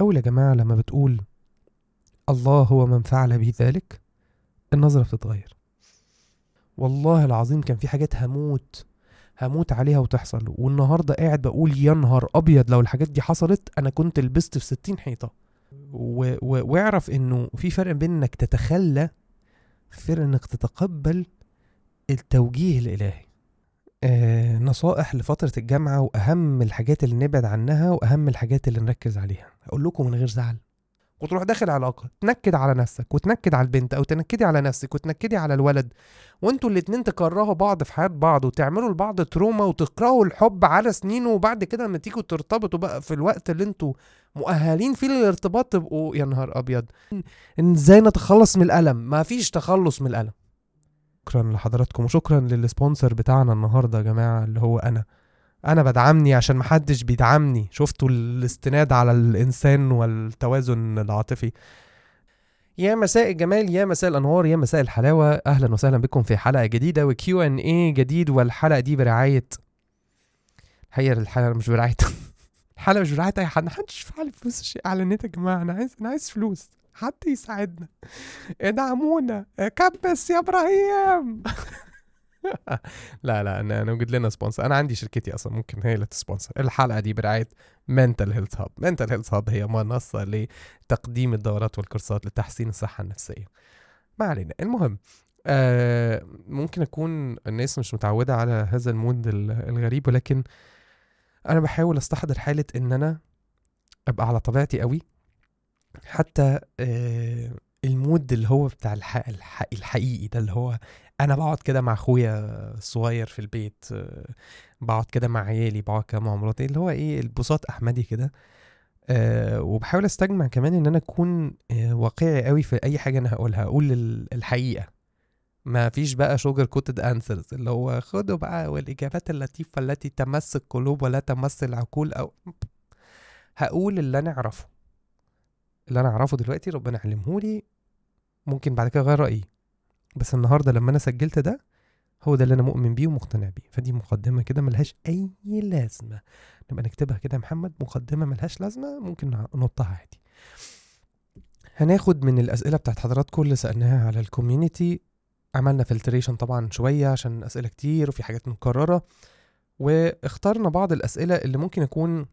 أول يا جماعة لما بتقول الله هو من فعل بي ذلك النظرة بتتغير. والله العظيم كان في حاجات هموت هموت عليها وتحصل. والنهاردة قاعد بقول يا نهار أبيض لو الحاجات دي حصلت أنا كنت لبست في ستين حيطة. و- و- واعرف إنه في فرق بين إنك تتخلى فرق إنك تتقبل التوجيه الإلهي. آه نصائح لفترة الجامعة وأهم الحاجات اللي نبعد عنها وأهم الحاجات اللي نركز عليها. أقول لكم من غير زعل. وتروح داخل علاقة تنكد على نفسك وتنكد على البنت أو تنكدي على نفسك وتنكدي على الولد. وأنتوا الاتنين تكرهوا بعض في حياة بعض وتعملوا لبعض trauma وتكرهوا الحب على سنين وبعد كده لما تيجوا ترتبطوا بقى في الوقت اللي أنتوا مؤهلين فيه للارتباط تبقوا يا نهار أبيض. إن إزاي نتخلص من الألم؟ ما فيش تخلص من الألم. شكرا لحضراتكم وشكرا لل sponsor بتاعنا النهارده يا جماعة اللي هو أنا. أنا بدعمني عشان محدش بيدعمني. شفتوا الاستناد على الإنسان والتوازن العاطفي. يا مساء الجمال يا مساء الأنوار يا مساء الحلاوة. أهلا وسهلا بكم في حلقة جديدة و Q and A جديد والحلقة دي برعاية هي الحلقة مش برعاية. الحلقة مش برعاية اي حد محدش يدفع لي فلوس اعلانات يا جماعة. أنا عايز أنا عايز فلوس. حد يساعدنا. ادعمونا كبس يا إبراهيم؟ لا لا نوجد لنا sponsor أنا عندي شركتي أصلا ممكن هي اللي ت sponsor الحلقة دي برعاية Mental Health Hub Mental Health Hub هي منصة لتقديم الدورات والكورسات لتحسين الصحة النفسية. ما علينا. المهم آه ممكن أكون الناس مش متعودة على هذا ال mood ال- الغريب ولكن أنا بحاول أستحضر حالة إن أنا أبقى على طبيعتي قوي. حتى آه ال mood اللي هو بتاع الح... الح... الحقيقي ده اللي هو أنا بقعد كده مع أخويا الصغير في البيت آه، بقعد كده مع عيالي بقعد كده مع مراتي اللي هو إيه البساط أحمدي كده أه وبحاول أستجمع كمان إن أنا أكون أه واقعي قوي في أي حاجة أنا هقولها أقول ال- الحقيقة. ما فيش بقى sugar coated answers اللي هو خدوا بقى والإجابات اللطيفة التي تمس القلوب ولا تمس العقول أو هقول اللي أنا أعرفه. اللي أنا أعرفه دلوقتي ربنا علمهولي ممكن بعد كده أغير رأيي. بس النهارده لما أنا سجلت ده هو ده اللي أنا مؤمن بيه ومقتنع بيه. فدي مقدمة كده ملهاش أي لازمة. نبقى نكتبها كده يا محمد. مقدمة ملهاش لازمة ممكن نحطها عادي. هناخد من الأسئلة بتاعت حضراتكم اللي سألناها على ال community عملنا filtration طبعا شوية عشان أسئلة كتير وفي حاجات مكررة. واخترنا بعض الأسئلة اللي ممكن يكون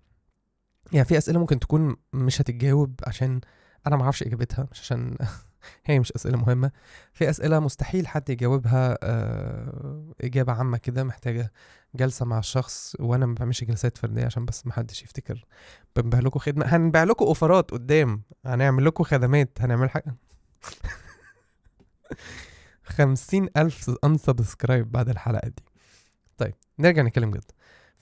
يعني في أسئلة ممكن تكون مش هتتجاوب عشان أنا ما أعرفش إجابتها مش عشان هي مش أسئلة مهمة. في أسئلة مستحيل حد يجاوبها آه، إجابة عامة كده محتاجة جلسة مع الشخص وأنا ما بعملش جلسات فردية عشان بس ما حدش يفتكر. بنبيع لكم خدمة هنبيع لكم أوفرات قدام هنعمل لكم خدمات هنعمل حاجة. خمسين ألف انسبسكرايب بعد الحلقة دي. طيب نرجع نتكلم جد.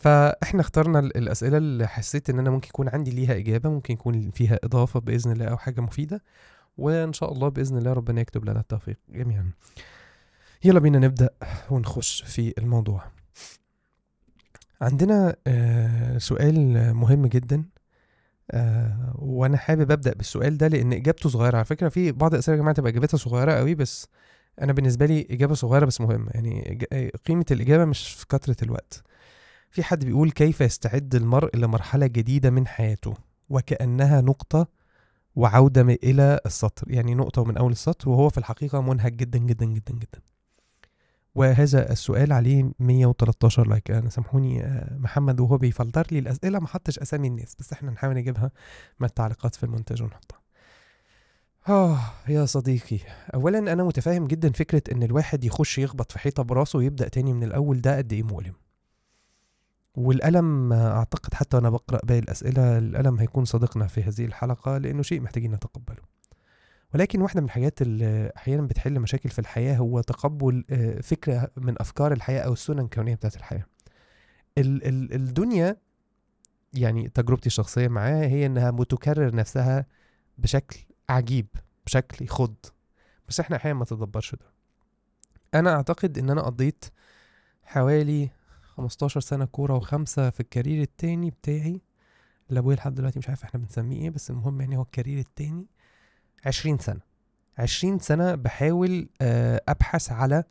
فإحنا اخترنا ال- الأسئلة اللي حسيت إن أنا ممكن يكون عندي ليها إجابة ممكن يكون فيها إضافة بإذن الله أو حاجة مفيدة وإن شاء الله بإذن الله ربنا يكتب لنا التوفيق جميعا. يلا بينا نبدأ ونخش في الموضوع. عندنا آه، سؤال مهم جدا آه، وأنا حابب أبدأ بالسؤال ده لأن إجابته صغيرة. على فكرة في بعض الأسئلة يا جماعة تبقى إجابتها صغيرة قوي بس أنا بالنسبة لي إجابة صغيرة بس مهمة. يعني إج- قيمة الإجابة مش في كثرة الوقت. في حد بيقول كيف يستعد المرء لمرحلة جديدة من حياته؟ وكأنها نقطة وعودة م- إلى السطر يعني نقطة ومن أول السطر وهو في الحقيقة منهك جدا جدا جدا جدا. وهذا السؤال عليه 113 like أنا سامحوني آه، محمد وهو بيفلتر لي الأسئلة ما حطش أسامي الناس بس إحنا نحاول نجيبها من التعليقات في المونتاج ونحطها. آه يا صديقي. أولا أنا متفاهم جدا فكرة إن الواحد يخش يخبط في حيطة براسه ويبدأ تاني من الأول ده قد إيه مؤلم؟ والألم أعتقد حتى وأنا بقرأ باقي الأسئلة الألم هيكون صديقنا في هذه الحلقة لأنه شيء محتاجين نتقبله. ولكن واحدة من الحاجات اللي أحيانا بتحل مشاكل في الحياة هو تقبل آه، فكرة من أفكار الحياة أو السنن الكونية بتاعت الحياة. ال- ال- الدنيا يعني تجربتي الشخصية معاها هي إنها بتكرر نفسها بشكل عجيب بشكل يخض. بس إحنا أحيانا ما تدبرش ده. أنا أعتقد إن أنا قضيت حوالي 15 سنة كورة وخمسة في الكارير التاني بتاعي. اللي ابويا لحد دلوقتي مش عارف إحنا بنسميه إيه بس المهم يعني هو الكارير التاني. 20 سنة. 20 سنة بحاول آه، أبحث على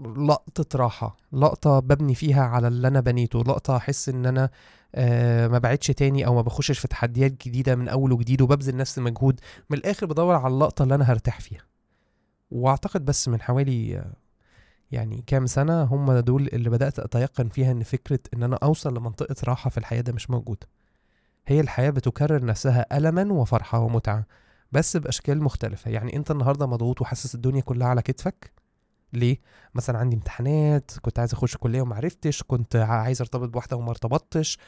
لقطة راحة لقطة ببني فيها على اللي أنا بنيته لقطة أحس إن أنا آه ما بعدش تاني أو ما بخشش في تحديات جديدة من أول وجديد وببذل نفس المجهود. من الآخر بدور على اللقطة اللي أنا هرتاح فيها. وأعتقد بس من حوالي آه، يعني كام سنة هم دول اللي بدأت أتيقن فيها إن فكرة إن أنا أوصل لمنطقة راحة في الحياة ده مش موجودة هي الحياة بتكرر نفسها ألما وفرحة ومتعة بس بأشكال مختلفة. يعني أنت النهاردة مضغوط وحاسس الدنيا كلها على كتفك؟ ليه؟ مثلا عندي امتحانات كنت عايز أخش كلية ومعرفتش كنت عايز أرتبط بواحدة وما ارتبطتش.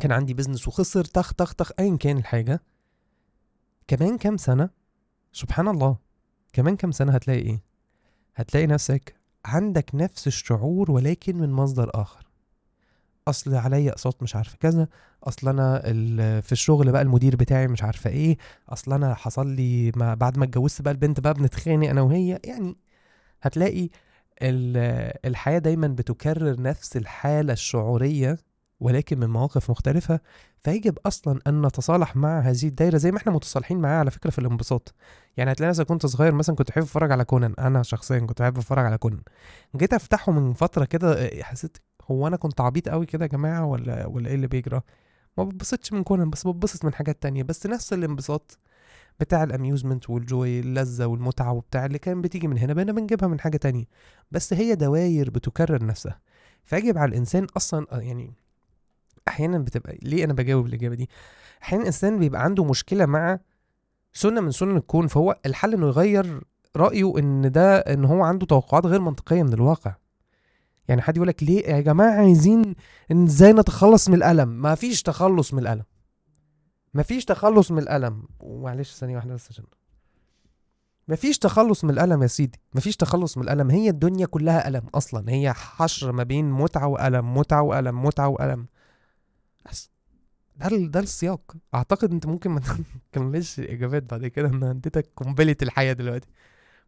كان عندي بيزنس وخسر تخ تخ تخ ايا كان الحاجة. كمان كام سنة؟ سبحان الله. كمان كام سنة هتلاقي إيه؟ هتلاقي نفسك عندك نفس الشعور ولكن من مصدر آخر. أصل عليا اقساط مش عارفة كذا أصل أنا في الشغل بقى المدير بتاعي مش عارفة إيه أصل أنا حصل لي ما بعد ما اتجوزت بقى البنت بقى بنتخانق أنا وهي. يعني هتلاقي ال- الحياة دايما بتكرر نفس الحالة الشعورية ولكن من مواقف مختلفة. فيجب أصلا أن نتصالح مع هذه الدايرة زي ما إحنا متصالحين معاها على فكرة في الانبساط. يعني هتلاقي نفسك كنت صغير مثلا كنت بحب اتفرج على كونان. أنا شخصيا كنت بحب أتفرج على كونان. جيت أفتحه من فترة كده آه، حسيت هو أنا كنت عبيط قوي كده يا جماعة ولا ولا إيه اللي بيجرى؟ ما بتبسطش من كونان بس بتبسط من حاجات تانية. بس نفس الانبساط بتاع الأميوزمنت والجوي اللذة والمتعة وبتاع اللي كان بتيجي من هنا بقينا بنجيبها من حاجة تانية. بس هي دواير بتكرر نفسها. فيجب على الإنسان أصلا آه، يعني أحيانا بتبقى ليه أنا بجاوب الإجابة دي؟ أحيانا الإنسان بيبقى عنده مشكلة مع سنة من سنن الكون فهو الحل إنه يغير رأيه إن ده إن هو عنده توقعات غير منطقية من الواقع. يعني حد يقول لك ليه يا جماعة عايزين إزاي نتخلص من الألم؟ ما فيش تخلص من الألم. ما فيش تخلص من الألم. ومعلش ثانية واحدة بس عشان. ما فيش تخلص من الألم يا سيدي. ما فيش تخلص من الألم. هي الدنيا كلها ألم أصلا. هي حشر ما بين متعة وألم متعة وألم متعة وألم. بس ده ده السياق. أعتقد إنت ممكن ما تكملش إجابات بعد كده أنا أديتك قنبلة الحياة دلوقتي.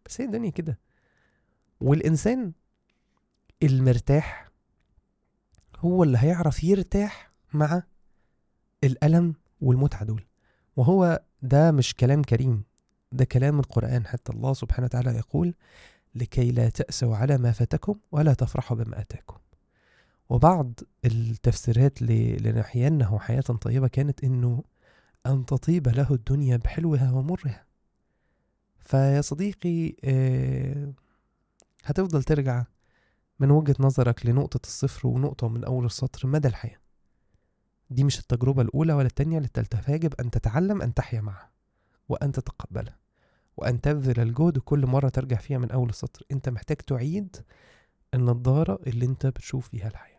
بس هي الدنيا كده. والإنسان المرتاح هو اللي هيعرف يرتاح مع الألم والمتعة دول. وهو ده مش كلام كريم. ده كلام القرآن. حتى الله سبحانه وتعالى يقول لكي لا تأسوا على ما فاتكم ولا تفرحوا بما آتاكم. وبعض التفسيرات ل- لنحيينه حياة طيبة كانت إنه أن تطيب له الدنيا بحلوها ومرها. فيا صديقي آه، هتفضل ترجع من وجهة نظرك لنقطة الصفر ونقطة من أول السطر مدى الحياة؟ دي مش التجربة الأولى ولا التانية ولا التالتة. فيجب أن تتعلم أن تحيا معها وأن تتقبلها وأن تبذل الجهد كل مرة ترجع فيها من أول السطر. أنت محتاج تعيد النضارة اللي أنت بتشوف فيها الحياة.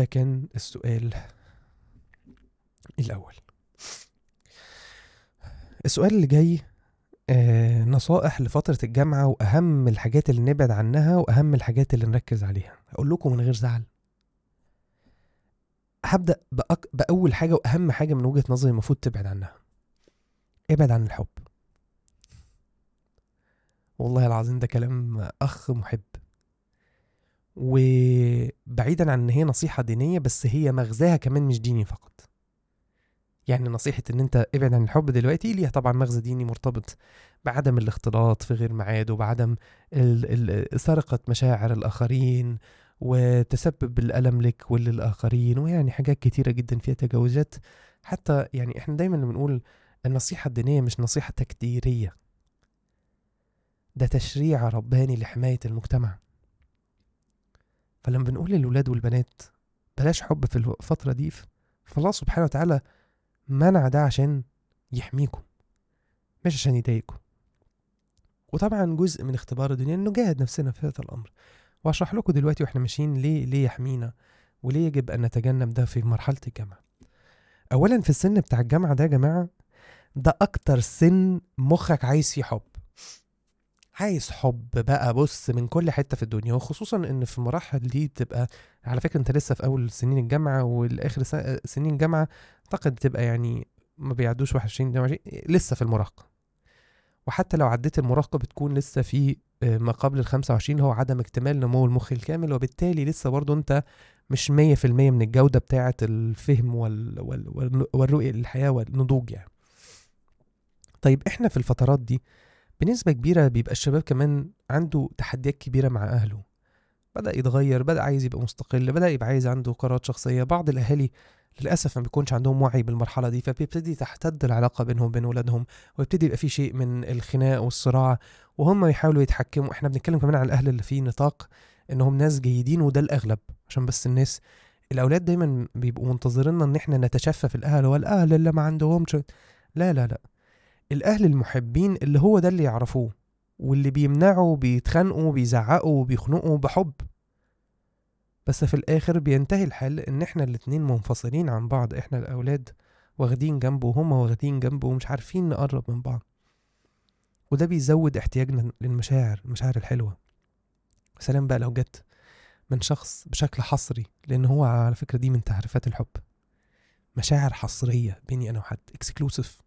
ده كان السؤال الأول. السؤال اللي جاي آه نصائح لفترة الجامعة وأهم الحاجات اللي نبعد عنها وأهم الحاجات اللي نركز عليها. أقول لكم من غير زعل. هبدأ بأك... بأول حاجة وأهم حاجة من وجهة نظري المفروض تبعد عنها. ابعد عن الحب. والله العظيم ده كلام أخ محب. وبعيدا عن إن هي نصيحة دينية بس هي مغزاها كمان مش ديني فقط. يعني نصيحة إن أنت ابعد عن الحب دلوقتي ليها طبعا مغزى ديني مرتبط بعدم الاختلاط في غير ميعاد وبعدم سرقة مشاعر الآخرين وتسبب الألم لك وللآخرين ويعني حاجات كتيرة جدا فيها تجاوزات. حتى يعني إحنا دايما بنقول النصيحة الدينية مش نصيحة تكديرية. ده تشريع رباني لحماية المجتمع. فلما بنقول للولاد والبنات بلاش حب في الفترة دي فالله سبحانه وتعالى منع ده عشان يحميكم مش عشان يضايقكم. وطبعا جزء من اختبار الدنيا إنه نجاهد نفسنا في هذا الأمر. وأشرح لكم دلوقتي وإحنا ماشيين ليه ليه يحمينا وليه يجب أن نتجنب ده في مرحلة الجامعة. اولا في السن بتاع الجامعة ده يا جماعة ده أكتر سن مخك عايز فيه حب. عايز حب بقى بص من كل حتة في الدنيا وخصوصا إن في المراحل دي بتبقى على فكرة أنت لسه في أول سنين الجامعة والآخر سنين الجامعة أعتقد بتبقى يعني ما بيعدوش 21 22 لسه في المراهقة وحتى لو عديت المراهقة بتكون لسه في آه، ما قبل ال 25 اللي هو عدم اكتمال نمو المخ الكامل وبالتالي لسه برضه أنت مش 100% من الجودة بتاعة الفهم. وال... وال... والرؤية للحياة والنضوج يعني طيب إحنا في الفترات دي بنسبة كبيرة بيبقى الشباب كمان عنده تحديات كبيرة مع أهله. بدأ يتغير بدأ عايز يبقى مستقل بدأ يبقى عايز عنده قرارات شخصية. بعض الأهالي للأسف ما بيكونش عندهم وعي بالمرحلة دي فبيبتدي تحتد العلاقة بينهم وبين ولادهم ويبتدي يبقى في شيء من الخناق والصراع وهم يحاولوا يتحكموا. إحنا بنتكلم كمان عن الأهل اللي في نطاق إنهم ناس جيدين وده الأغلب عشان بس الناس الأولاد دايما بيبقوا منتظريننا إن إحنا نتشفى في الأهل والأهل اللي ما عندهمش. لا لا لا. الأهل المحبين اللي هو ده اللي يعرفوه واللي بيمنعوا بيتخانقوا بيزعقوا وبيخنقوا بحب. بس في الآخر بينتهي الحل إن إحنا الاتنين منفصلين عن بعض إحنا الأولاد واخدين جنبه وهما واخدين جنبه ومش عارفين نقرب من بعض. وده بيزود احتياجنا للمشاعر المشاعر الحلوة. سلام بقى لو جت من شخص بشكل حصري لأن هو على فكرة دي من تعريفات الحب. مشاعر حصرية بيني أنا وحد اكسكلوسيف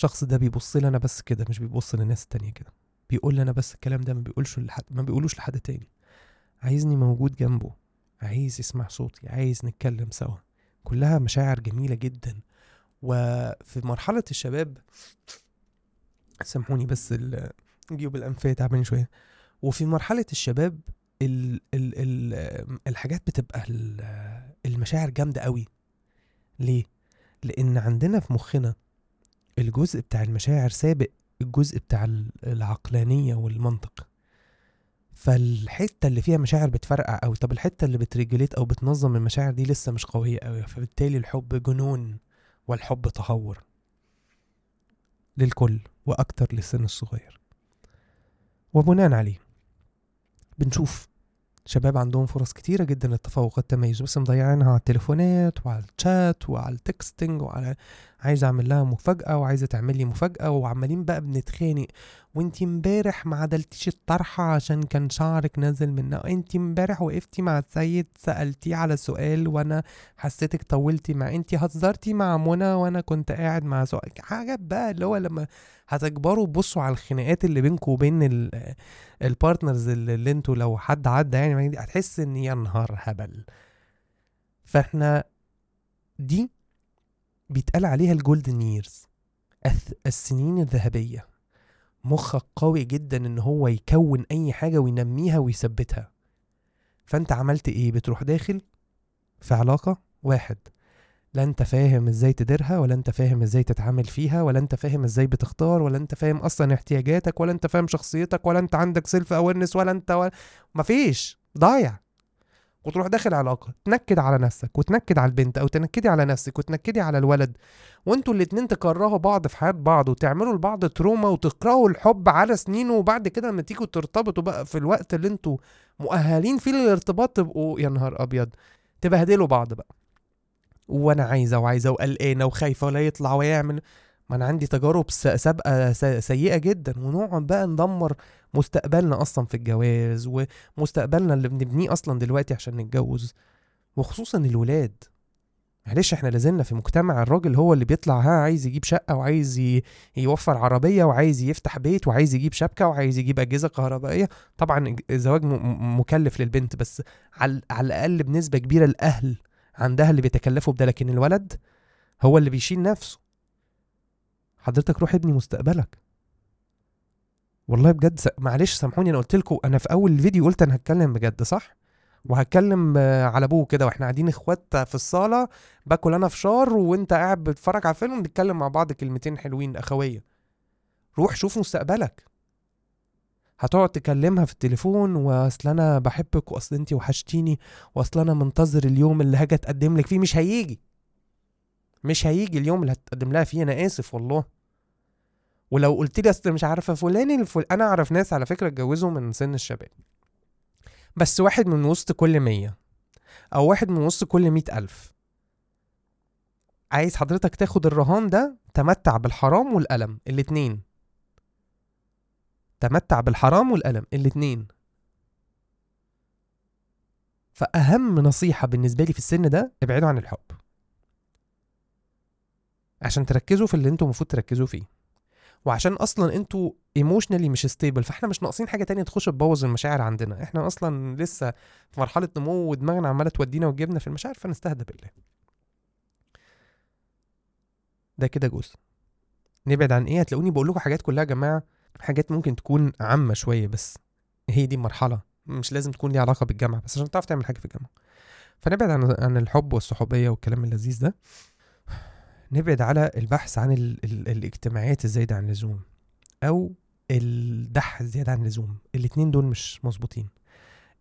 الشخص ده بيبص لي أنا بس كده مش بيبص للناس التانية كده. بيقول لي أنا بس الكلام ده ما بيقولش لحد ما بيقولوش لحد تاني. عايزني موجود جنبه عايز يسمع صوتي عايز نتكلم سوا. كلها مشاعر جميلة جدا. وفي مرحلة الشباب سامحوني بس جيوب الأنفية تعبانين شوية. وفي مرحلة الشباب ال ال ال الحاجات بتبقى ال- المشاعر جامدة قوي ليه؟ لأن عندنا في مخنا الجزء بتاع المشاعر سابق الجزء بتاع ال- العقلانية والمنطق. فالحتة اللي فيها مشاعر بتفرقع قوي طب الحتة اللي بتريجليت أو بتنظم المشاعر دي لسه مش قوية قوي فبالتالي الحب جنون والحب تهور. للكل وأكتر للسن الصغير. وبناء عليه بنشوف شباب عندهم فرص كتيرة جدا للتفوق والتميز. بس مضيعينها على التليفونات وعلى الشات وعلى التكستنج وعلى عايز أعمل لها مفاجأة وعايزة تعمل لي مفاجأة وعمالين بقى بنتخانق. وانتي امبارح ما عدلتيش الطرحة عشان كان شعرك نازل منها انتي امبارح وقفتي مع السيد سألتيه على سؤال وأنا حسيتك طولتي مع انتي هزرتي مع منى وأنا كنت قاعد مع سؤال حاجات بقى اللي هو لما هتكبروا بصوا على الخناقات اللي بينكم وبين ال- ال partners اللي أنتوا لو حد عدى يعني هتحس إن يا نهار هبل. فإحنا دي بيتقال عليها ال golden years السنين الذهبية. مخك قوي جدا إن هو يكون أي حاجة وينميها ويثبتها. فأنت عملت إيه؟ بتروح داخل في علاقة واحد. لا أنت فاهم إزاي تديرها ولا أنت فاهم إزاي تتعامل فيها ولا أنت فاهم إزاي بتختار ولا أنت فاهم أصلا احتياجاتك ولا أنت فاهم شخصيتك ولا أنت عندك self awareness ولا أنت ولا مفيش. ضايع. وتروح داخل علاقة تنكد على نفسك وتنكد على البنت أو تنكدي على نفسك وتنكدي على الولد. وانتوا الاتنين تكرهوا بعض في حياة بعض وتعملوا لبعض تروما وتكرهوا الحب على سنين وبعد كده لما تيجوا ترتبطوا بقى في الوقت اللي أنتوا مؤهلين فيه للارتباط تبقوا يا نهار أبيض تبهدلوا بعض بقى. وأنا عايزة وعايزة وقلقانة وخايفة ولا يطلع ويعمل. ما أنا عندي تجارب سابقة سيئة جدا ونقعد بقى ندمر مستقبلنا أصلا في الجواز ومستقبلنا اللي بنبنيه أصلا دلوقتي عشان نتجوز وخصوصا الولاد. معلش إحنا لازلنا في مجتمع الراجل هو اللي بيطلع ها عايز يجيب شقة وعايز يوفر عربية وعايز يفتح بيت وعايز يجيب شبكة وعايز يجيب أجهزة كهربائية. طبعا الزواج مكلف للبنت بس على على الأقل بنسبة كبيرة الأهل عندها اللي بيتكلفوا بده. لكن الولد هو اللي بيشيل نفسه. حضرتك روح ابني مستقبلك. والله بجد س... معلش سامحوني أنا قلت لكم أنا في أول الفيديو قلت أنا هتكلم بجد صح؟ وهتكلم آه، على أبوه كده وإحنا قاعدين إخوات في الصالة باكل أنا فشار وأنت قاعد بتتفرج على فيلم بنتكلم مع بعض كلمتين حلوين أخوية. روح شوف مستقبلك. هتقعد تكلمها في التليفون وأصل أنا بحبك وأصل انت وحشتيني وأصل أنا منتظر اليوم اللي هاجي أتقدم لك فيه مش هيجي. مش هيجي اليوم اللي هتقدم لها فيه أنا آسف والله. ولو قلت لي أصل مش عارفة فلان الفل... أنا أعرف ناس على فكرة اتجوزوا من سن الشباب. بس واحد من وسط كل مية أو واحد من وسط كل مئة ألف. عايز حضرتك تاخد الرهان ده تمتع بالحرام والألم الاتنين. تمتع بالحرام والألم الاتنين. فأهم نصيحة بالنسبة لي في السن ده ابعدوا عن الحب. عشان تركزوا في اللي أنتوا المفروض تركزوا فيه. وعشان أصلا أنتوا emotionally مش stable فإحنا مش ناقصين حاجة تانية تخش تبوظ المشاعر عندنا. إحنا أصلا لسه في مرحلة نمو ودماغنا عمالة تودينا وتجيبنا في المشاعر فنستهدى بالله. ده كده جزء. نبعد عن إيه؟ هتلاقوني بقول لكم حاجات كلها يا جماعة حاجات ممكن تكون عامة شوية بس هي دي مرحلة مش لازم تكون ليها علاقة بالجامعة بس عشان تعرف تعمل حاجة في الجامعة. فنبعد عن عن الحب والصحوبية والكلام اللذيذ ده. نبعد على البحث عن ال ال الاجتماعيات الزايدة عن اللزوم أو الدح الزيادة عن اللزوم. الاتنين دول مش مظبوطين.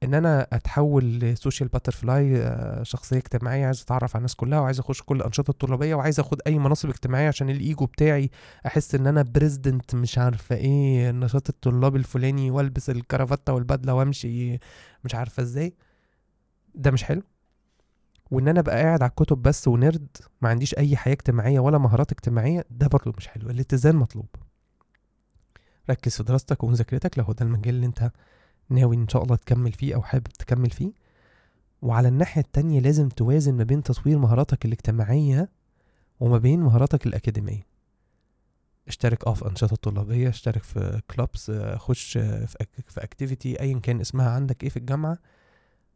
إن أنا أتحول ل social butterfly شخصية اجتماعية عايز أتعرف على الناس كلها وعايز أخش كل الأنشطة الطلابية وعايز أخد أي مناصب اجتماعية عشان الإيجو بتاعي أحس إن أنا بريزدنت مش عارفة إيه النشاط الطلابي الفلاني وألبس الكرافته والبدلة وأمشي مش عارفة إزاي. ده مش حلو. وإن أنا أبقى قاعد على الكتب بس ونرد ما عنديش أي حياة اجتماعية ولا مهارات اجتماعية ده برضه مش حلو الاتزان مطلوب. ركز في دراستك ومذاكرتك لو ده المجال اللي أنت ناوي إن شاء الله تكمل فيه أو حابب تكمل فيه. وعلى الناحية التانية لازم توازن ما بين تطوير مهاراتك الاجتماعية وما بين مهاراتك الأكاديمية. اشترك آه في أنشطة طلابية اشترك في clubs خش في activity ايا كان اسمها عندك إيه في الجامعة.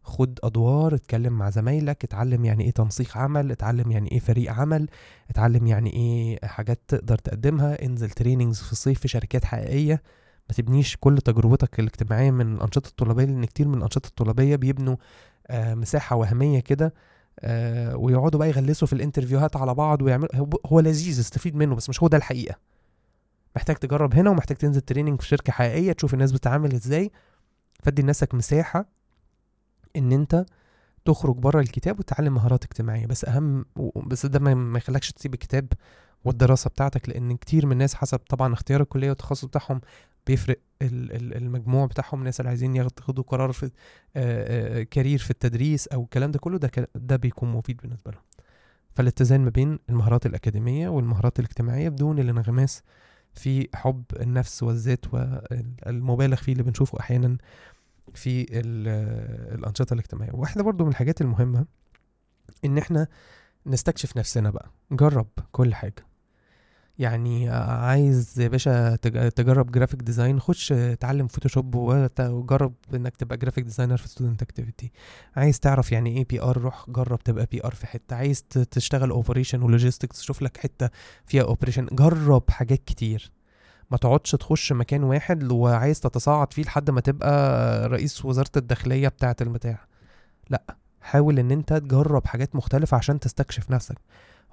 خد أدوار اتكلم مع زمايلك اتعلم يعني إيه تنسيق عمل اتعلم يعني إيه فريق عمل اتعلم يعني إيه حاجات تقدر تقدمها انزل trainings في الصيف في شركات حقيقية. ما تبنيش كل تجربتك الاجتماعية من الأنشطة الطلابية لأن كتير من الأنشطة الطلابية بيبنوا آه مساحة وهمية كده آه ويقعدوا بقى يغلسوا في ال interviewهات على بعض ويعملوا هو- لذيذ استفيد منه بس مش هو ده الحقيقة. محتاج تجرب هنا ومحتاج تنزل training في شركة حقيقية تشوف الناس بتتعامل إزاي فدي لنفسك مساحة إن أنت تخرج بره الكتاب وتتعلم مهارات اجتماعية. بس أهم بس ده ما يخلكش تسيب الكتاب والدراسة بتاعتك لأن كتير من الناس حسب طبعا اختيار الكلية والتخصص بتاعهم بيفرق ال- ال- المجموع بتاعهم. الناس اللي عايزين ياخدوا قرار في career في التدريس أو الكلام ده كله ده ده بيكون مفيد بالنسبة لهم. فالاتزان ما بين المهارات الأكاديمية والمهارات الاجتماعية بدون الانغماس في حب النفس والذات والمبالغ فيه اللي بنشوفه أحيانا في ال- الأنشطة الاجتماعية. واحدة برضو من الحاجات المهمة إن إحنا نستكشف نفسنا بقى جرب كل حاجة. يعني عايز يا باشا تج- تجرب graphic design خش اتعلم Photoshop وت- وجرب إنك تبقى graphic designer في student activity عايز تعرف يعني إيه PR روح جرب تبقى PR في حتة. عايز تشتغل operation و logistics شوف لك حتة فيها operation جرب حاجات كتير. ما تقعدش تخش مكان واحد وعايز تتصاعد فيه لحد ما تبقى رئيس وزارة الداخلية بتاعة البتاع. لا حاول إن أنت تجرب حاجات مختلفة عشان تستكشف نفسك.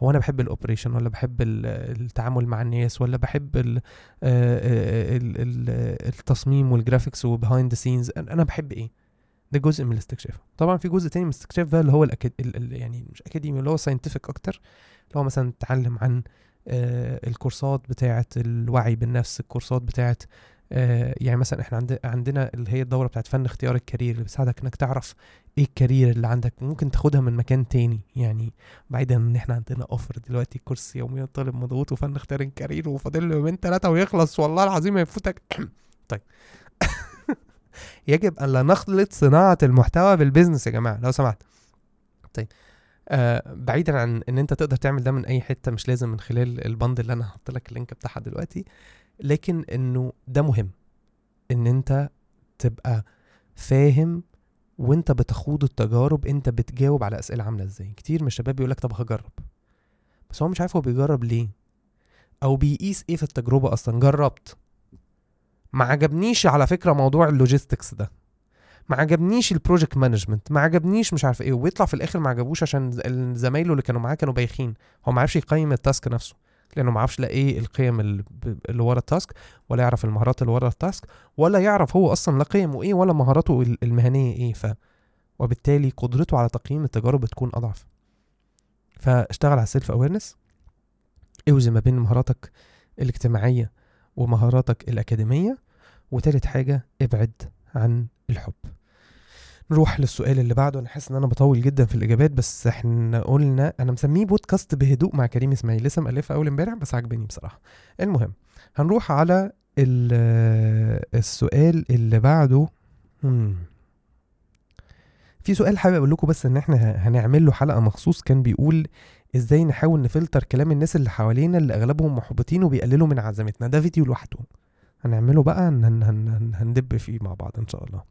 هو أنا بحب ال operation ولا بحب ال- التعامل مع الناس ولا بحب ال آه، آه، ال- ال- التصميم وال graphics و behind scenes أنا بحب إيه؟ ده جزء من الاستكشاف. طبعا في جزء تاني من الاستكشاف بقى اللي هو الأكاد... ال... ال... يعني مش أكاديمي اللي هو scientific أكتر. اللي هو مثلا تتعلم عن آه الكورسات بتاعه الوعي بالنفس الكورسات بتاعه آه يعني مثلا إحنا عند... عندنا اللي هي الدورة بتاعه فن اختيار ال career اللي بتساعدك إنك تعرف إيه ال career اللي عندك ممكن تاخدها من مكان تاني. يعني بعيدا إن إحنا عندنا offer دلوقتي كورس يوميا طالب مضغوط وفن اختيار ال career وفاضل له يومين ثلاثة ويخلص والله العظيم هيفوتك. طيب. يجب أن لا نخلط صناعة المحتوى بال business يا جماعة لو سمحت. طيب. آه بعيدا عن إن أنت تقدر تعمل ده من أي حتة مش لازم من خلال البند اللي أنا هحط لك ال link بتاعها دلوقتي لكن إنه ده مهم. إن أنت تبقى فاهم وأنت بتخوض التجارب أنت بتجاوب على أسئلة عاملة إزاي. كتير من الشباب بيقول لك طب هجرب. بس هو مش عارف هو بيجرب ليه. أو بيقيس إيه في التجربة أصلا؟ جربت. ما عجبنيش على فكرة موضوع ال logistics ده. ما عجبنيش ال project management ما عجبنيش مش عارف إيه وبيطلع في الآخر ما عجبوش عشان زمايله اللي كانوا معاه كانوا بايخين. هو ما عرفش يقيم ال task نفسه لأنه ما عرفش لا إيه القيم اللي ورا ال task ولا يعرف المهارات اللي ورا ال task ولا يعرف هو أصلا لا قيمه إيه ولا مهاراته ال- المهنية إيه. ف وبالتالي قدرته على تقييم التجارب بتكون أضعف. فاشتغل على ال self awareness اوزن ما بين مهاراتك الاجتماعية ومهاراتك الأكاديمية وتالت حاجة ابعد عن الحب. نروح للسؤال اللي بعده. أنا حاسس إن أنا بطول جدا في الإجابات بس إحنا قلنا أنا مسميه بودكاست بهدوء مع كريم إسماعيل. لسه مألفها أول إمبارح بس عجبني بصراحة. المهم هنروح على ال- السؤال اللي بعده. هم. في سؤال حابب أقول لكم بس إن إحنا هنعمل له حلقة مخصوص. كان بيقول إزاي نحاول نفلتر كلام الناس اللي حوالينا اللي أغلبهم محبطين وبيقللوا من عزمتنا. ده فيديو لوحده. هنعمله بقى هن هن هن هندب فيه مع بعض إن شاء الله.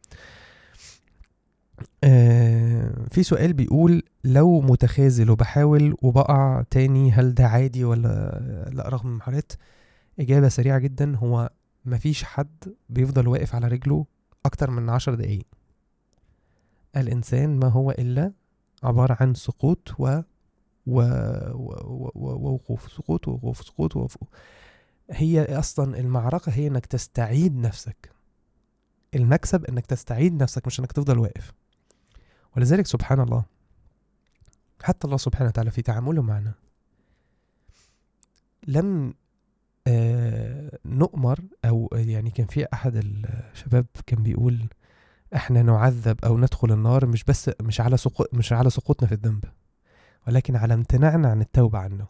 في سؤال بيقول لو متخاذل وبحاول وبقع تاني هل ده عادي ولا لأ؟ رغم المحاولات. إجابة سريعة جدا هو مفيش حد بيفضل واقف على رجله أكتر من عشر دقايق. الإنسان ما هو إلا عبارة عن سقوط و و... و... ووقوف. سقوط ووقوف سقوط ووقوف. هي أصلا المعركة هي إنك تستعيد نفسك. المكسب إنك تستعيد نفسك مش إنك تفضل واقف. ولذلك سبحان الله حتى الله سبحانه وتعالى في تعامله معنا. لم آه نؤمر أو يعني كان في أحد الشباب كان بيقول إحنا نعذب أو ندخل النار مش بس مش على سقوط مش على سقوطنا في الذنب ولكن على امتناعنا عن التوبة عنه.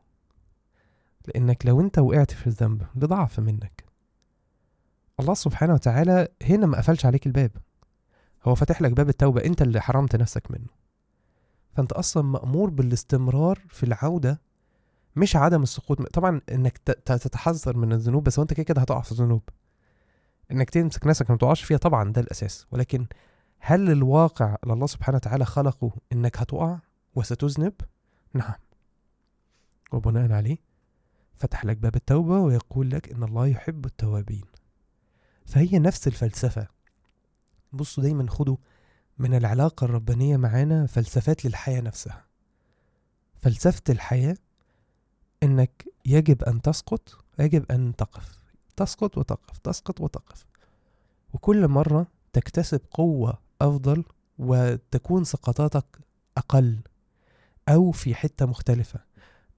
لأنك لو أنت وقعت في الذنب لضعف منك. الله سبحانه وتعالى هنا ما قفلش عليك الباب. هو فتح لك باب التوبة أنت اللي حرمت نفسك منه. فأنت أصلا مأمور بالاستمرار في العودة مش عدم السقوط. طبعا إنك تتحذر من الذنوب بس وانت كده كده هتقع في الذنوب. إنك تمسك نفسك ما تقعش فيها طبعا ده الأساس. ولكن هل الواقع اللي الله سبحانه وتعالى خلقه إنك هتقع وستذنب؟ نعم. وبناء عليه فتح لك باب التوبة ويقول لك إن الله يحب التوابين. فهي نفس الفلسفة. بصوا دايما خدوا من العلاقة الربانية معانا فلسفات للحياة نفسها. فلسفة الحياة إنك يجب أن تسقط يجب أن تقف. تسقط وتقف تسقط وتقف. وكل مرة تكتسب قوة أفضل وتكون سقطاتك أقل أو في حتة مختلفة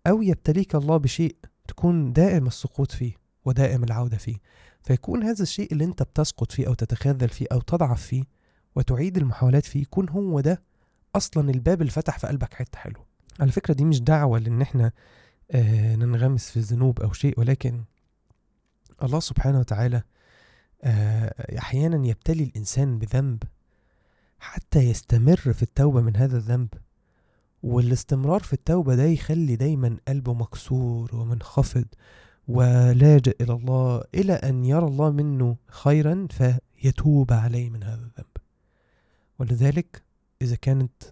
أو يبتليك الله بشيء تكون دائم السقوط فيه ودائم العودة فيه. فيكون هذا الشيء اللي انت بتسقط فيه أو تتخاذل فيه أو تضعف فيه وتعيد المحاولات فيه يكون هو ده أصلا الباب اللي فتح في قلبك حتة حلوة. على فكرة دي مش دعوة لأن إحنا آه ننغمس في الذنوب أو شيء ولكن الله سبحانه وتعالى آه أحيانا يبتلي الإنسان بذنب حتى يستمر في التوبة من هذا الذنب والاستمرار في التوبة ده يخلي دايما قلبه مكسور ومنخفض ولاجئ إلى الله إلى أن يرى الله منه خيرا فيتوب عليه من هذا الذنب. ولذلك إذا كانت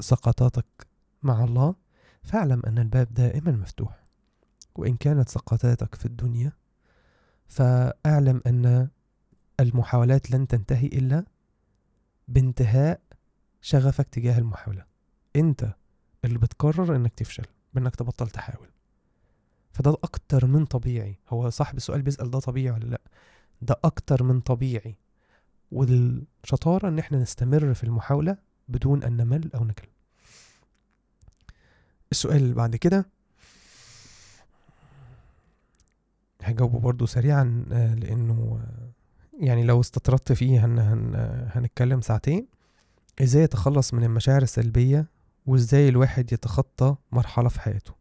سقطاتك مع الله فاعلم أن الباب دائما مفتوح. وإن كانت سقطاتك في الدنيا فاعلم أن المحاولات لن تنتهي إلا بانتهاء شغفك تجاه المحاولة. أنت اللي بتقرر إنك تفشل بإنك تبطل تحاول. فده أكتر من طبيعي. هو صاحب السؤال بيسأل ده طبيعي ولا لأ؟ ده أكتر من طبيعي. والشطارة إن إحنا نستمر في المحاولة بدون أن نمل أو نكل. السؤال اللي بعد كده هجاوبه برضو سريعا آه، لأنه آه، يعني لو استطردت فيه هن هن هنتكلم ساعتين. إزاي يتخلص من المشاعر السلبية؟ وإزاي الواحد يتخطى مرحلة في حياته؟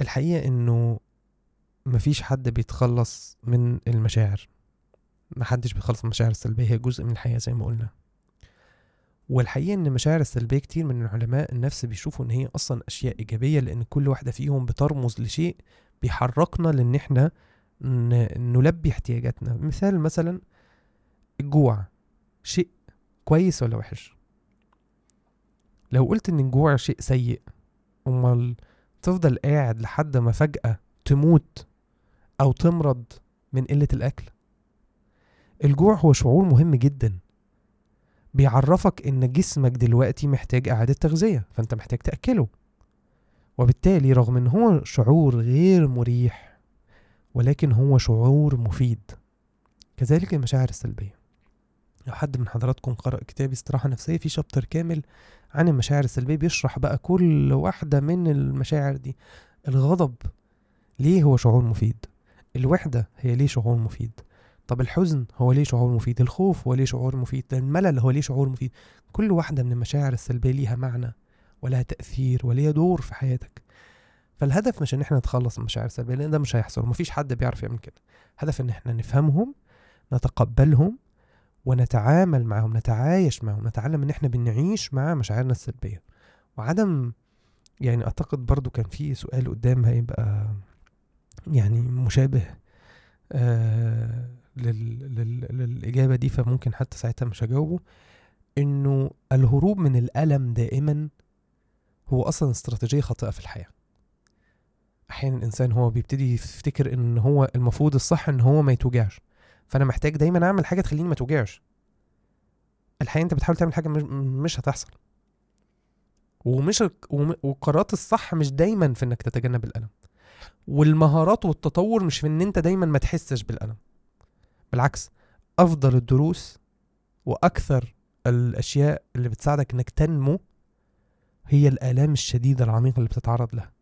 الحقيقة إنه مفيش حد بيتخلص من المشاعر. محدش بيتخلص من المشاعر السلبية هي جزء من الحياة زي ما قلنا. والحقيقة إن المشاعر السلبية كتير من علماء النفس بيشوفوا إن هي أصلا أشياء إيجابية لأن كل واحدة فيهم بترمز لشيء بيحركنا لإن إحنا نلبي احتياجاتنا. مثال مثلا الجوع. شيء كويس ولا وحش؟ لو قلت إن الجوع شيء سيء أمال تفضل قاعد لحد ما فجأة تموت أو تمرض من قلة الأكل؟ الجوع هو شعور مهم جدا. بيعرفك إن جسمك دلوقتي محتاج إعادة تغذية فأنت محتاج تأكله. وبالتالي رغم إن هو شعور غير مريح ولكن هو شعور مفيد. كذلك المشاعر السلبية. لو حد من حضراتكم قرأ كتاب استراحة نفسية في شابتر كامل عن المشاعر السلبية بيشرح بقى كل واحدة من المشاعر دي. الغضب ليه هو شعور مفيد؟ الوحدة هي ليه شعور مفيد؟ طب الحزن هو ليه شعور مفيد؟ الخوف هو ليه شعور مفيد؟ الملل هو ليه شعور مفيد؟ كل واحدة من المشاعر السلبية ليها معنى ولها تأثير وليها دور في حياتك. فالهدف مش إن إحنا نتخلص من المشاعر السلبية لأن ده مش هيحصل ومفيش حد بيعرف يعمل كده. هدف إن إحنا نفهمهم نتقبلهم ونتعامل معهم نتعايش معهم نتعلم إن إحنا بنعيش مع مشاعرنا السلبية. وعدم يعني أعتقد برضو كان في سؤال قدام هيبقى يعني مشابه آه لل... لل... للإجابة دي فممكن حتى ساعتها مش هجاوبه. إنه الهروب من الألم دائما هو أصلا استراتيجية خاطئة في الحياة. أحيانا الإنسان هو بيبتدي يفتكر إن هو المفروض الصح إن هو ما يتوجعش. فانا محتاج دايما اعمل حاجة تخليني ما توجعش. الحقيقة انت بتحاول تعمل حاجة مش, هتحصل. ومش وم- والقرارات الصح مش دايما في انك تتجنب الألم. والمهارات والتطور مش في ان انت دايما ما تحسش بالألم. بالعكس أفضل الدروس وأكثر الأشياء اللي بتساعدك إنك تنمو هي الآلام الشديدة العميقة اللي بتتعرض لها.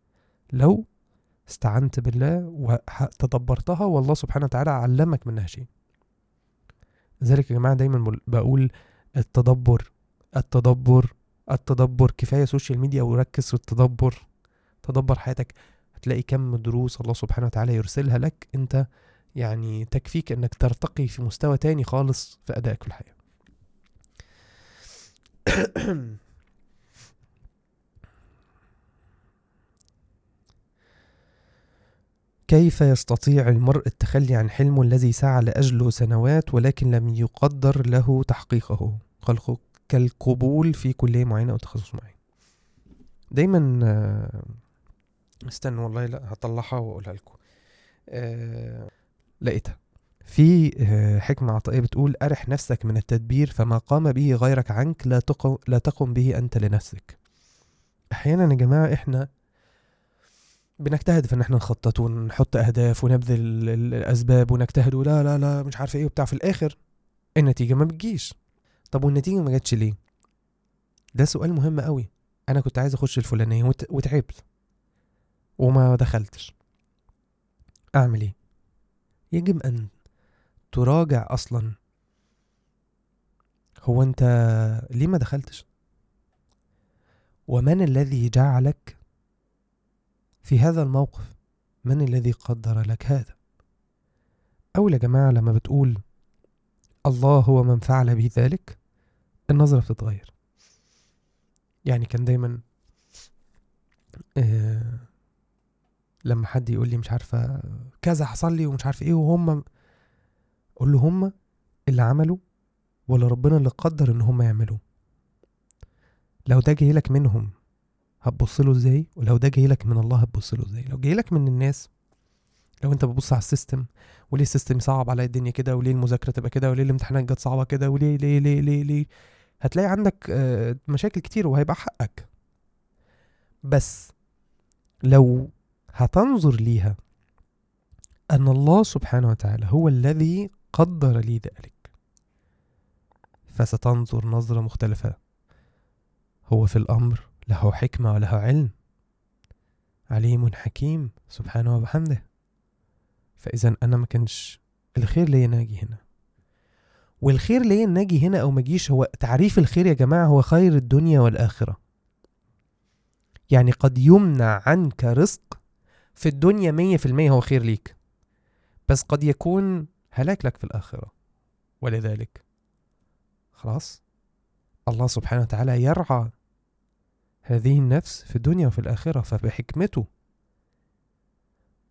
لو استعنت بالله وتدبرتها والله سبحانه وتعالى علمك منها شيء. لذلك يا جماعة دايما بقول- التدبر التدبر التدبر. كفاية social media وركز في التدبر. تدبر حياتك. هتلاقي كم دروس الله سبحانه وتعالى يرسلها لك. انت يعني تكفيك انك ترتقي في مستوى تاني خالص في أدائك في الحياة. كيف يستطيع المرء التخلي عن حلمه الذي سعى لأجله سنوات ولكن لم يقدر له تحقيقه؟ كالق- كالقبول في كلية معينة أو تخصص معين. دايما آه، استنوا والله لا هطلعها وأقولها لكم. آه، لقيتها. في آه، حكمة عطائية بتقول أرح نفسك من التدبير فما قام به غيرك عنك لا تقم, لا تقم به أنت لنفسك. أحيانا يا جماعة إحنا بنجتهد في إن إحنا نخطط ونحط أهداف ونبذل ال- ال- الأسباب ونجتهد ولا لا لا مش عارف إيه وبتاع. في الآخر النتيجة ما بتجيش. طب والنتيجة ما جاتش ليه؟ ده سؤال مهم قوي. أنا كنت عايز أخش الفلانية وت... وتعبت وما دخلتش. أعمل إيه؟ يجب أن تراجع أصلا. هو أنت ليه ما دخلتش؟ ومن الذي جعلك في هذا الموقف من الذي قدر لك هذا؟ أول يا جماعة لما بتقول الله هو من فعل بي ذلك النظرة بتتغير. يعني كان دايما آه لما حد يقول لي مش عارفة كذا حصل لي ومش عارف إيه وهم أقول له هم اللي عملوا ولا ربنا اللي قدر إن هم يعملوا لو ده جاي لك منهم هتبص له إزاي؟ ولو ده جاي لك من الله هتبص له إزاي؟ لو جاي لك من الناس لو أنت بتبص على ال system وليه ال system صعب على الدنيا كده وليه المذاكرة تبقى كده وليه الامتحانات جت صعبة كده وليه ليه ليه ليه ليه؟ هتلاقي عندك آه، مشاكل كتير وهيبقى حقك. بس لو هتنظر ليها أن الله سبحانه وتعالى هو الذي قدر لي ذلك فستنظر نظرة مختلفة. هو في الأمر له حكمة وله علم. عليم حكيم سبحانه وبحمده. فإذا أنا ما كانش الخير ليا ناجي هنا. والخير ليا ناجي هنا أو مجيش هو تعريف الخير يا جماعة هو خير الدنيا والآخرة. يعني قد يمنع عنك رزق في الدنيا مية في المية هو خير ليك. بس قد يكون هلاك لك في الآخرة. ولذلك. خلاص؟ الله سبحانه وتعالى يرعى هذه النفس في الدنيا وفي الآخرة فبحكمته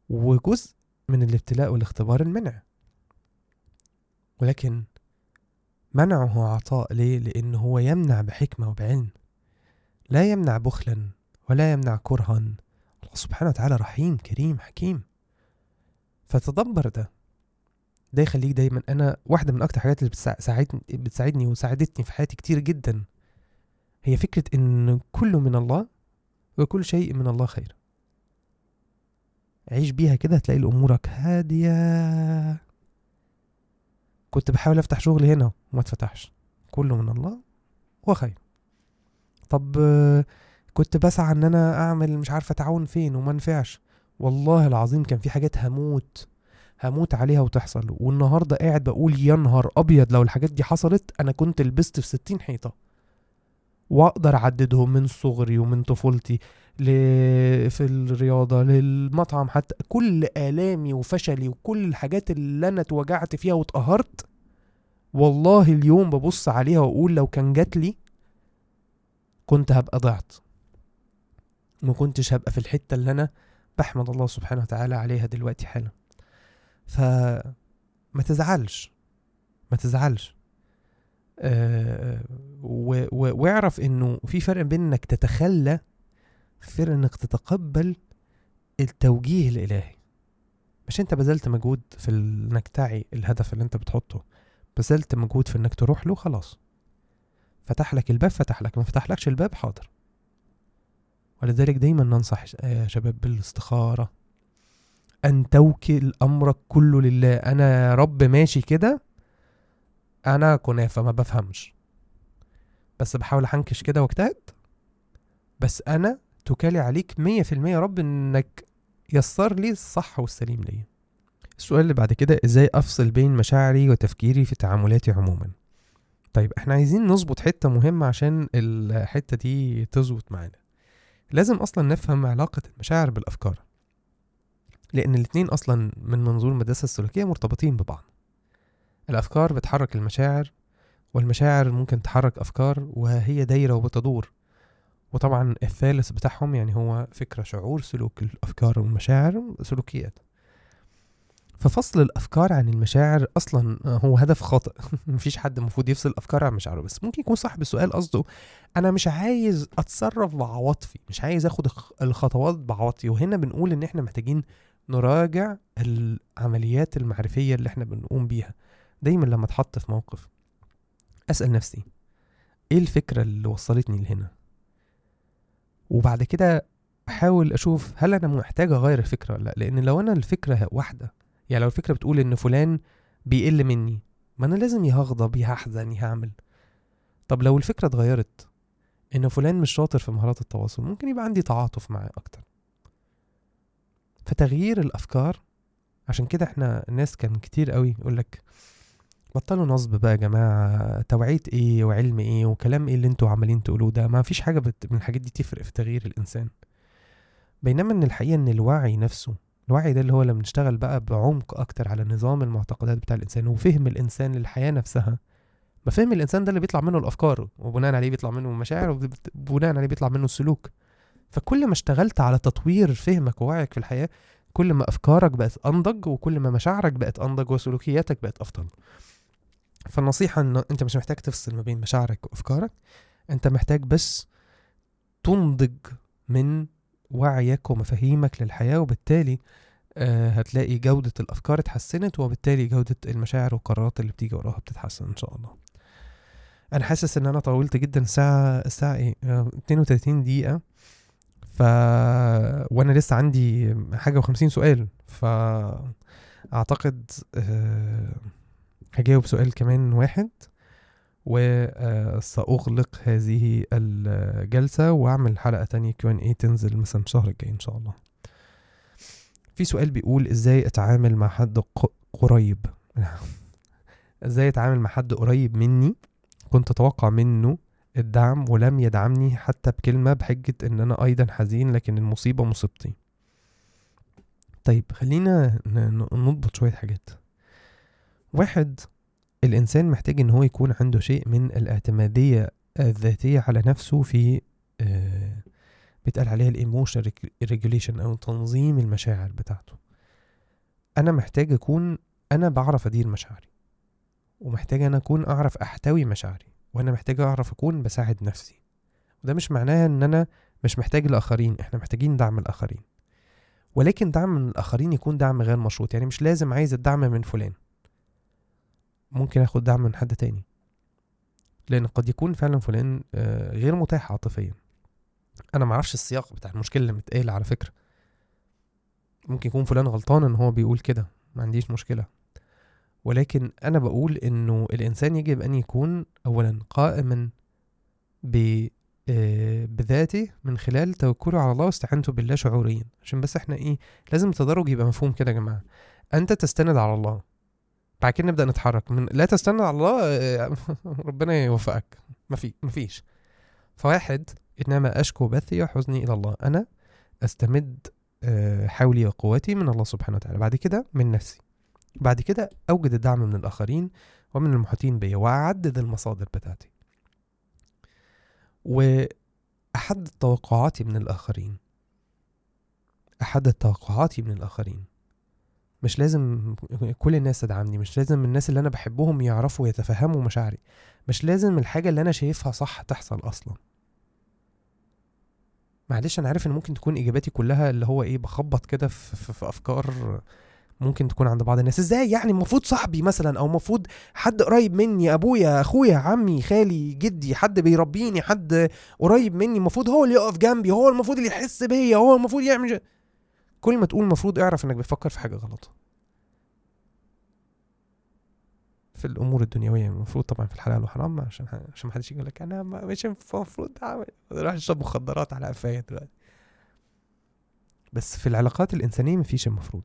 وجزء من الابتلاء والاختبار المنع. ولكن منعه عطاء ليه؟ لأن هو يمنع بحكمة وبعلم. لا يمنع بخلا ولا يمنع كرها. الله سبحانه وتعالى رحيم كريم حكيم. فتدبر ده. ده يخليك دايما أنا واحدة من أكتر الحاجات اللي بتساعدني بتساعدني وساعدتني في حياتي كتير جدا. هي فكرة إن كل من الله وكل شيء من الله خير. عيش بيها كده هتلاقي أمورك هادية. كنت بحاول أفتح شغل هنا وما اتفتحش. كله من الله وخير طب كنت بسعى إن أنا أعمل مش عارفة تعاون فين وما نفعش. والله العظيم كان في حاجات هموت هموت عليها وتحصل. والنهاردة قاعد بقول يا نهار أبيض لو الحاجات دي حصلت أنا كنت لبست في ستين حيطة. واقدر اعددهم من صغري ومن طفولتي ل... في الرياضة للمطعم حتى. كل آلامي وفشلي وكل الحاجات اللي أنا اتوجعت فيها واتقهرت والله اليوم ببص عليها وأقول لو كان جات لي كنت هبقى ضعت. ما كنتش هبقى في الحتة اللي أنا بحمد الله سبحانه وتعالى عليها دلوقتي حالا. فما تزعلش ما تزعلش. آه، و- واعرف إنه في فرق بين إنك تتخلى فرق إنك تتقبل التوجيه الإلهي. مش أنت بذلت مجهود في إنك تعي الهدف اللي أنت بتحطه بذلت مجهود في إنك تروح له خلاص فتح لك الباب فتح لك ما فتحلكش الباب حاضر. ولذلك دايما ننصح يا شباب بالاستخارة. أن توكل أمرك كله لله. أنا يا رب ماشي كده أنا كنافة ما بفهمش. بس بحاول أحنكش كده واجتهد. بس أنا توكالي عليك مية في المية رب إنك يسر لي الصح والسليم ليا. السؤال اللي بعد كده إزاي أفصل بين مشاعري وتفكيري في تعاملاتي عموما؟ طيب إحنا عايزين نظبط حتة مهمة عشان الحتة دي تظبط معانا. لازم أصلا نفهم علاقة المشاعر بالأفكار. لأن الاتنين أصلا من منظور المدرسة السلوكية مرتبطين ببعض. الأفكار بتحرك المشاعر والمشاعر ممكن تحرك أفكار وهي دايرة وبتدور. وطبعا الثالث بتاعهم يعني هو فكرة شعور سلوك الأفكار والمشاعر سلوكيات. ففصل الأفكار عن المشاعر أصلا هو هدف خاطئ. مفيش حد المفروض يفصل الافكار عن مشاعره بس ممكن يكون صاحب السؤال قصده أنا مش عايز أتصرف بعواطفي مش عايز الخ- الخطوات بعواطفي. وهنا بنقول إن إحنا محتاجين نراجع العمليات المعرفية اللي إحنا بنقوم بيها. دايما لما اتحط في موقف أسأل نفسي إيه الفكرة اللي وصلتني لهنا؟ وبعد كده أحاول أشوف هل أنا محتاج أغير الفكرة ولا لأ؟ لأن لو أنا الفكرة واحدة يعني لو الفكرة بتقول إن فلان بيقل مني ما أنا لازم يا هغضب يا هحزن يا هعمل. طب لو الفكرة اتغيرت إن فلان مش شاطر في مهارات التواصل ممكن يبقى عندي تعاطف معاه أكتر. فتغيير الأفكار عشان كده إحنا الناس كان كتير قوي يقول لك بطلوا نصب بقى يا جماعة توعية إيه وعلم إيه وكلام إيه اللي أنتوا عمالين تقولوه ده؟ ما فيش حاجة بت... من الحاجات دي تفرق في تغيير الإنسان. بينما إن الحقيقة إن الوعي نفسه الوعي ده اللي هو لما نشتغل بقى بعمق أكتر على نظام المعتقدات بتاع الإنسان وفهم الإنسان للحياة نفسها ما فهم الإنسان ده اللي بيطلع منه الأفكار وبناء عليه بيطلع منه المشاعر وبناء عليه بيطلع منه السلوك. فكل ما اشتغلت على تطوير فهمك ووعيك في الحياة كل ما أفكارك بقت أنضج وكل ما مشاعرك بقت أنضج وسلوكياتك بقت أفضل. فالنصيحة ان أنت مش محتاج تفصل ما بين مشاعرك وأفكارك أنت محتاج بس تنضج من وعيك ومفاهيمك للحياة وبالتالي آه، هتلاقي جودة الأفكار اتحسنت وبالتالي جودة المشاعر والقرارات اللي بتيجي وراها بتتحسن إن شاء الله. أنا حاسس إن أنا طولت جدا الساعة الساعة آه، 32 دقيقة. ف وأنا لسه عندي حاجة وخمسين سؤال فأعتقد آه، هجاوب سؤال كمان واحد وسأغلق هذه الجلسة وأعمل حلقة تانية كيو اي تنزل مثلا الشهر الجاي إن شاء الله. في سؤال بيقول إزاي أتعامل مع حد قريب؟ إزاي أتعامل مع حد قريب مني كنت أتوقع منه الدعم ولم يدعمني حتى بكلمة بحجة إن أنا أيضا حزين لكن المصيبة مصيبتي. طيب خلينا نضبط شوية حاجات. واحد الإنسان محتاج إن هو يكون عنده شيء من الاعتمادية الذاتية على نفسه في آه بيتقال عليها ال emotion regulation أو تنظيم المشاعر بتاعته. أنا محتاج أكون أنا بعرف أدير مشاعري ومحتاج أنا أكون أعرف أحتوي مشاعري وأنا محتاج أعرف أكون بساعد نفسي. وده مش معناها إن أنا مش محتاج الآخرين إحنا محتاجين دعم الآخرين. ولكن دعم من الآخرين يكون دعم غير مشروط يعني مش لازم عايز الدعم من فلان. ممكن آخد دعم من حد تاني. لأن قد يكون فعلا فلان آه، غير متاح عاطفيا. أنا معرفش السياق بتاع المشكلة اللي متقال على فكرة. ممكن يكون فلان غلطان إن هو بيقول كده. ما عنديش مشكلة. ولكن أنا بقول إنه الإنسان يجب أن يكون اولا قائما ب آه، بذاته من خلال توكله على الله واستعانته بالله شعوريا. عشان بس إحنا إيه لازم التدرج يبقى مفهوم كده يا جماعة. أنت تستند على الله. بعد كده نبدأ نتحرك. من لا تستند على الله آه، ربنا يوفقك. ما في مفيش فواحد إنما أشكو بثي وحزني إلى الله. أنا أستمد آه، حولي وقوتي من الله سبحانه وتعالى. بعد كده من نفسي. بعد كده أوجد الدعم من الآخرين ومن المحيطين بيا وأعدد المصادر بتاعتي. واحدد توقعاتي من الآخرين. احدد توقعاتي من الآخرين. مش لازم كل الناس تدعمني مش لازم الناس اللي أنا بحبهم يعرفوا ويتفهموا مشاعري مش لازم الحاجة اللي أنا شايفها صح تحصل أصلا. معلش أنا عارف إن ممكن تكون إجاباتي كلها اللي هو إيه بخبط كده في, في, في أفكار ممكن تكون عند بعض الناس. إزاي؟ يعني المفروض صاحبي مثلا أو المفروض حد قريب مني أبويا أخويا عمي خالي جدي حد بيربيني حد قريب مني المفروض هو اللي يقف جنبي هو المفروض اللي يحس بيا هو المفروض يعمل كل ما تقول المفروض اعرف انك بتفكر في حاجة غلط. في الأمور الدنيوية المفروض طبعا في الحلال والحرام عشان عشان ما حدش يقول لك أنا مش المفروض أعمل. راح اشرب مخدرات على قفايا دلوقتي. بس في العلاقات الإنسانية مفيش المفروض.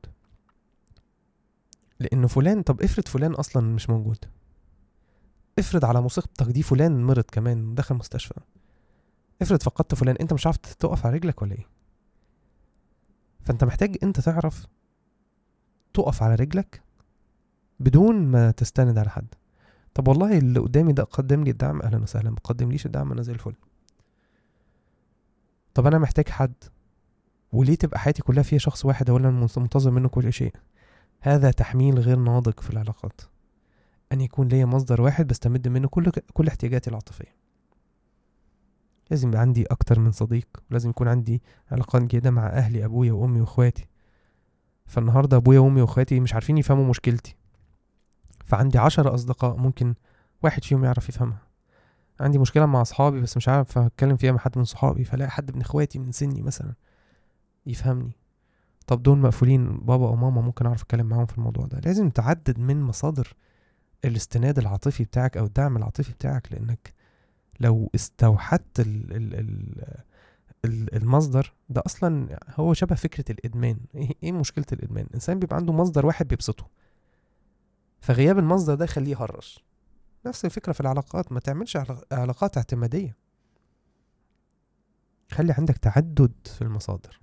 لأنه فلان طب افرض فلان أصلا مش موجود. افرض على مصيبتك دي فلان مرض كمان دخل مستشفى. افرض فقدت فلان أنت مش عارف تقف على رجلك ولا إيه؟ فأنت محتاج أنت تعرف تقف على رجلك بدون ما تستند على حد. طب والله اللي قدامي ده قدم لي الدعم أهلا وسهلا ما قدمليش الدعم؟ أنا زي الفل. طب أنا محتاج حد وليه تبقى حياتي كلها فيها شخص واحد هو اللي أنا منتظر منه كل شيء؟ هذا تحميل غير ناضج في العلاقات. أن يكون ليا مصدر واحد بستمد منه كل كل احتياجاتي العاطفية. لازم يبقى عندي أكتر من صديق ولازم يكون عندي علاقات جيدة مع أهلي أبويا وأمي وأخواتي. فالنهاردة أبويا وأمي وأخواتي مش عارفين يفهموا مشكلتي. فعندي عشرة أصدقاء ممكن واحد فيهم يعرف يفهمها. عندي مشكلة مع أصحابي بس مش عارف أتكلم فيها مع حد من صحابي فلاقي حد من إخواتي من سني مثلا يفهمني. طب دول مقفولين بابا أو ماما ممكن أعرف أتكلم معاهم في الموضوع ده. لازم تعدد من مصادر الاستناد العاطفي بتاعك أو الدعم العاطفي بتاعك لأنك لو استوحدت ال ال ال ال المصدر ده أصلا هو شبه فكرة الإدمان. إيه إيه مشكلة الإدمان؟ الانسان بيبقى عنده مصدر واحد بيبسطه. فغياب المصدر ده يخليه يهرش. نفس الفكرة في العلاقات ما تعملش علا- علاقات اعتمادية. خلي عندك تعدد في المصادر.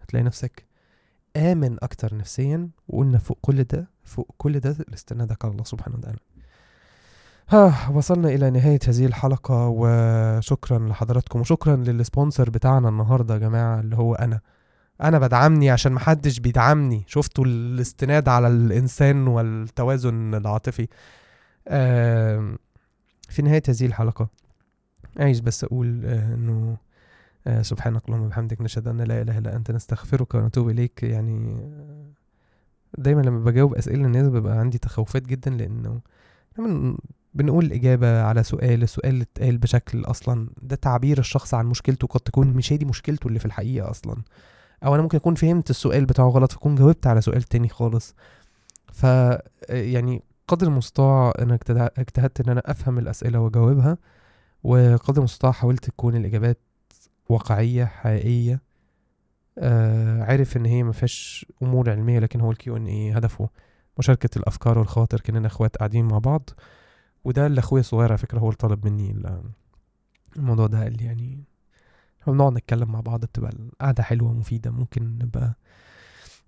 هتلاقي نفسك آمن أكتر نفسيا وقلنا فوق كل ده فوق كل ده الاستنادك على الله سبحانه وتعالى. ها وصلنا إلى نهاية هذه الحلقة وشكرا لحضراتكم وشكرا للسبونسر بتاعنا النهاردة يا جماعة اللي هو أنا. أنا بدعمني عشان محدش بيدعمني. شفتوا الاستناد على الإنسان والتوازن العاطفي. آم، في نهاية هذه الحلقة عايز بس أقول آه، إنه آه، سبحانك اللهم وبحمدك نشهد أن لا إله إلا أنت نستغفرك ونتوب إليك. يعني آه، دايما لما بجاوب أسئلة الناس ببقى عندي تخوفات جدا لما بنقول الإجابة على سؤال السؤال اتقال بشكل أصلا ده تعبير الشخص عن مشكلته قد تكون مش هي دي مشكلته اللي في الحقيقة أصلا. أو أنا ممكن أكون فهمت السؤال بتاعه غلط فأكون جاوبت على سؤال تاني خالص. ف يعني قدر المستطاع اجتهد- اجتهدت إن أنا أفهم الأسئلة وأجاوبها وقدر المستطاع حاولت تكون الإجابات واقعية حقيقية آه عارف إن هي ما فيهاش أمور علمية لكن هو الكيو ان اي هدفه مشاركة الأفكار والخواطر كأننا إخوات قاعدين مع بعض. وده اللي أخويا الصغير على فكرة هو اللي طلب مني ال- الموضوع ده قال لي يعني إحنا بنقعد نتكلم مع بعض بتبقى القعدة حلوة ومفيده ممكن نبقى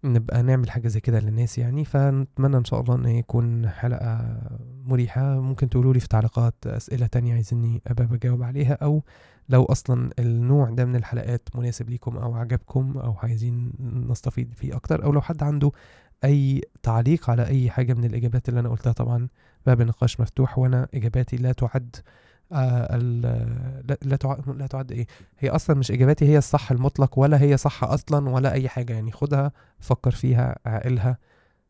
نبقى نعمل حاجة زي كده للناس يعني فنتمنى إن شاء الله إن يكون حلقة مريحة. ممكن تقولوا لي في تعليقات أسئلة تانية عايزيني أبقى بجاوب عليها أو لو أصلا النوع ده من الحلقات مناسب ليكم أو عجبكم أو عايزين نستفيد فيه أكتر أو لو حد عنده أي تعليق على أي حاجة من الإجابات اللي أنا قلتها. طبعا باب النقاش مفتوح وأنا إجاباتي لا تعد آه لا لا تعد, لا تعد إيه؟ هي أصلا مش إجاباتي هي الصح المطلق ولا هي صح أصلا ولا أي حاجة. يعني خدها فكر فيها عقلها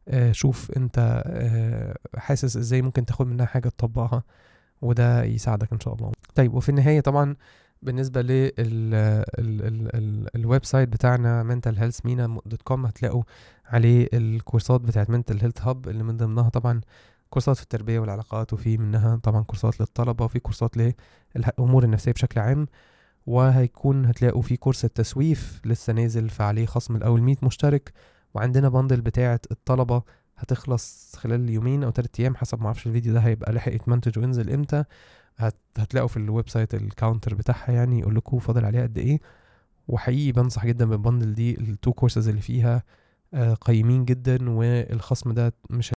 آه شوف أنت آه حاسس إزاي ممكن تاخد منها حاجة تطبقها وده يساعدك إن شاء الله. طيب وفي النهاية طبعا بالنسبة لل ال ال ال ال website بتاعنا mentalhealthmina.com هتلاقوا عليه الكورسات بتاعت mental health hub اللي من ضمنها طبعا كورسات في التربية والعلاقات وفي منها طبعا كورسات للطلبة وفي كورسات للامور النفسية بشكل عام. وهيكون هتلاقوا في كورس التسويف لسه نازل فعليه خصم الأول 100 مشترك. وعندنا bundle بتاعه الطلبة هتخلص خلال يومين أو ثلاث أيام حسب ما أعرفش الفيديو ده هيبقى لحق يتمنتج وينزل إمتى. هت... هتلاقوا في ال website ال counter بتاعها يعني يقول لكم فاضل عليها قد إيه. وحقيقي بنصح جدا بال bundle دي ال two courses اللي فيها آه، قيمين جدا والخصم ده مش